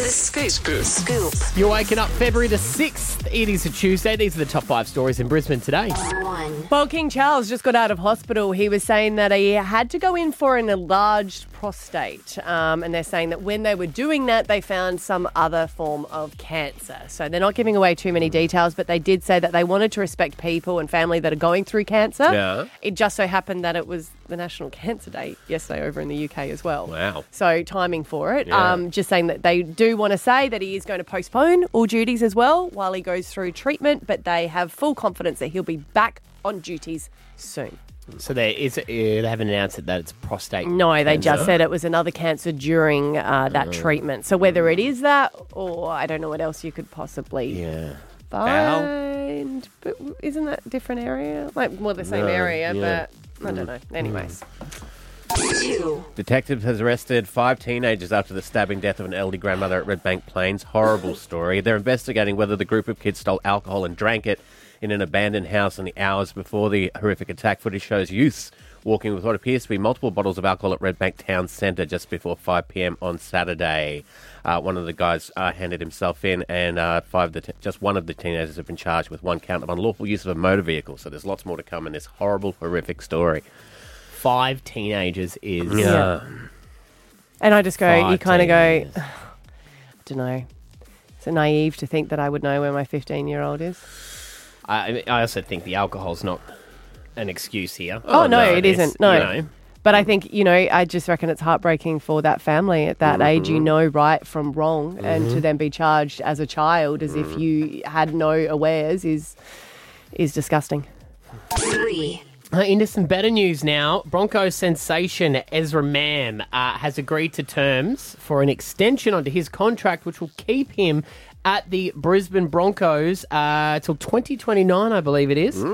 The Scoop. Scoop. Scoop. You're waking up February the 6th. It is a Tuesday. These are the top five stories in Brisbane today. One. Well, King Charles just got out of hospital. He was saying that he had to go in for an enlarged prostate. Um, and they're saying that when they were doing that, they found some other form of cancer. So they're not giving away too many details, but they did say that they wanted to respect people and family that are going through cancer. Yeah. It just so happened that it was the National Cancer Day yesterday over in the UK as well. Wow. So timing for it. Yeah. Um, just saying that they do want to say that he is going to postpone all duties as well while he goes through treatment, but they have full confidence that he'll be back on duties soon. So there is, uh, they haven't announced it that it's prostate. No, they just said it was another cancer during uh, that treatment. So whether it is that or I don't know what else you could possibly Yeah. find. But isn't that a different area? Like, well, the same No, area, yeah. but I don't know. Anyways. Two. Detectives has arrested five teenagers after the stabbing death of an elderly grandmother at Redbank Plains. Horrible story. They're investigating whether the group of kids stole alcohol and drank it in an abandoned house in the hours before the horrific attack. Footage shows youths walking with what appears to be multiple bottles of alcohol at Redbank Town Centre just before 5 p.m. on Saturday. Uh, one of the guys uh, handed himself in, and uh, five of the te- just one of the teenagers have been charged with one count of unlawful use of a motor vehicle. So there's lots more to come in this horrible, horrific story. Five teenagers is. Yeah. And I just go, you kind of go. I don't know. Is it naive to think that I would know where my 15 year old is? I, I also think the alcohol's not an excuse here. Oh, no, it It's, isn't. No. You know, But I think, you know, I just reckon it's heartbreaking for that family at that age. Mm-hmm. You know right from wrong. And to then be charged as a child as Mm. if you had no awares is is disgusting. Three. Uh, into some better news now. Broncos sensation Ezra Mam uh, has agreed to terms for an extension onto his contract, which will keep him at the Brisbane Broncos uh, till 2029, I believe it is.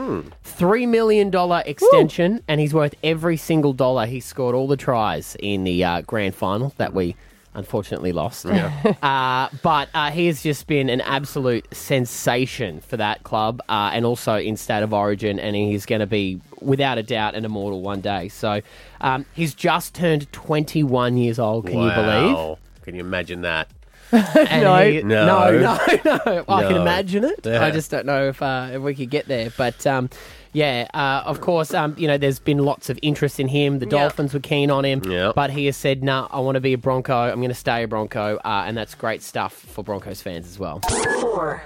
Three million dollar extension, and he's worth every single dollar. He scored all the tries in the uh, grand final that we unfortunately lost. uh, but uh, he has just been an absolute sensation for that club uh, and also in State of Origin, and he's going to be, without a doubt, an immortal one day. So um, he's just turned 21 years old, can you believe? Can you imagine that? And No. he- No. no, no, no. I can imagine it. Yeah. I just don't know if uh, if we could get there. But um, yeah, uh, of course, um, you know, there's been lots of interest in him. The Yeah. Dolphins were keen on him, Yeah. but he has said, "No, I want to be a Bronco. I'm going to stay a Bronco," uh, and that's great stuff for Broncos fans as well. Four.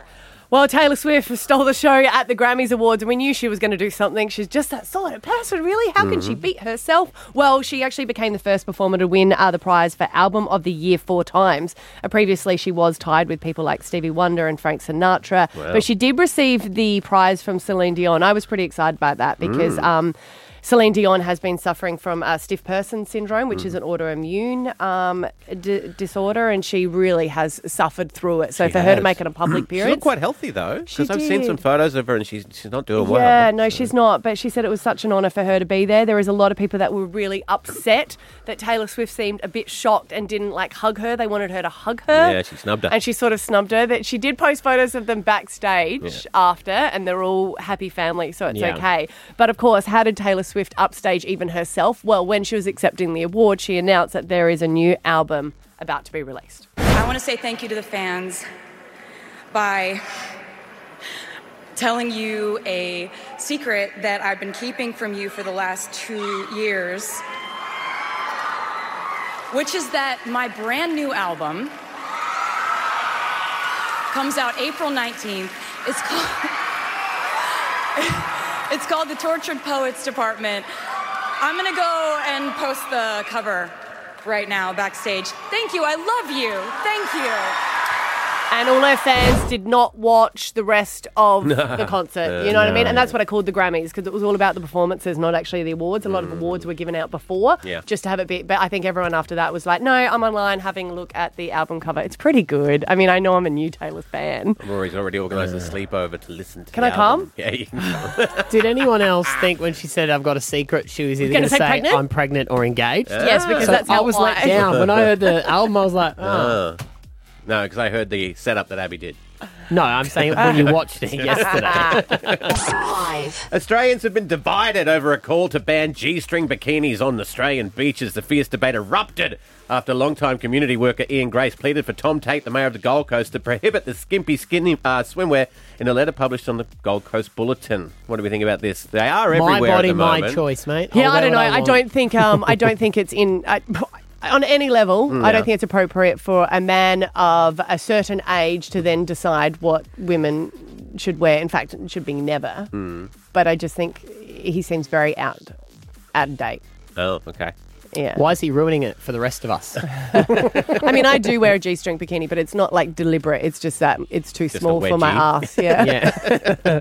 Well, Taylor Swift stole the show at the Grammys Awards, and we knew she was going to do something. She's just that sort of person, really. How can she beat herself? Well, she actually became the first performer to win uh, the prize for Album of the Year four times. Uh, previously, she was tied with people like Stevie Wonder and Frank Sinatra, but she did receive the prize from Celine Dion. I was pretty excited about that because. Um, Celine Dion has been suffering from uh, stiff person syndrome, which is an autoimmune um, d- disorder, and she really has suffered through it. So She for her to make it a public She she's quite healthy though, because I've seen some photos of her and she's she's not doing well. Yeah, no, she's not. But she said it was such an honour for her to be there. There is a lot of people that were really upset that Taylor Swift seemed a bit shocked and didn't like hug her. They wanted her to hug her. Yeah, she snubbed her. And she sort of snubbed her. That she did post photos of them backstage after, and they're all happy family, so it's Yeah. okay. But of course, how did Taylor Swift upstage even herself? Well, when she was accepting the award, she announced that there is a new album about to be released. I want to say thank you to the fans by telling you a secret that I've been keeping from you for the last two years, which is that my brand new album comes out April 19th. It's called. It's called the Tortured Poets Department. I'm gonna go and post the cover right now backstage. Thank you. I love you. Thank you. And all her fans did not watch the rest of the concert. You know what I mean? And that's what I called the Grammys because it was all about the performances, not actually the awards. A lot of awards were given out before, Yeah. just to have it be. But I think everyone after that was like, "No, I'm online having a look at the album cover. It's pretty good. I mean, I know I'm a new Taylor fan. Rory's already organised a sleepover to listen to. Can the I come? Yeah, you can come. Did anyone else think when she said, "I've got a secret," she was either Gonna say say, pregnant? "I'm pregnant" or engaged? Yes, because So that's I how was let down when I heard the album. I was like, "Oh, Uh, No, because I heard the setup that Abby did. No, I'm saying when you watched it yesterday. Five. Australians have been divided over a call to ban G-string bikinis on Australian beaches. The fierce debate erupted after longtime community worker Ian Grace pleaded for Tom Tate, the mayor of the Gold Coast, to prohibit the skimpy skinny uh, swimwear in a letter published on the Gold Coast Bulletin. What do we think about this? They are everywhere my at body, the my moment. choice, mate. Yeah, I'll I wear don't know. what I, don't think um, I don't think it's in I, on any level. Mm, I don't think it's appropriate for a man of a certain age to then decide what women should wear. In fact, it should be never. Mm. But I just think he seems very out out of date. Oh, okay. Yeah. Why is he ruining it for the rest of us? I mean, I do wear a G-string bikini, but it's not like deliberate. It's just that it's too a small for my wedgie. ass. Yeah. yeah.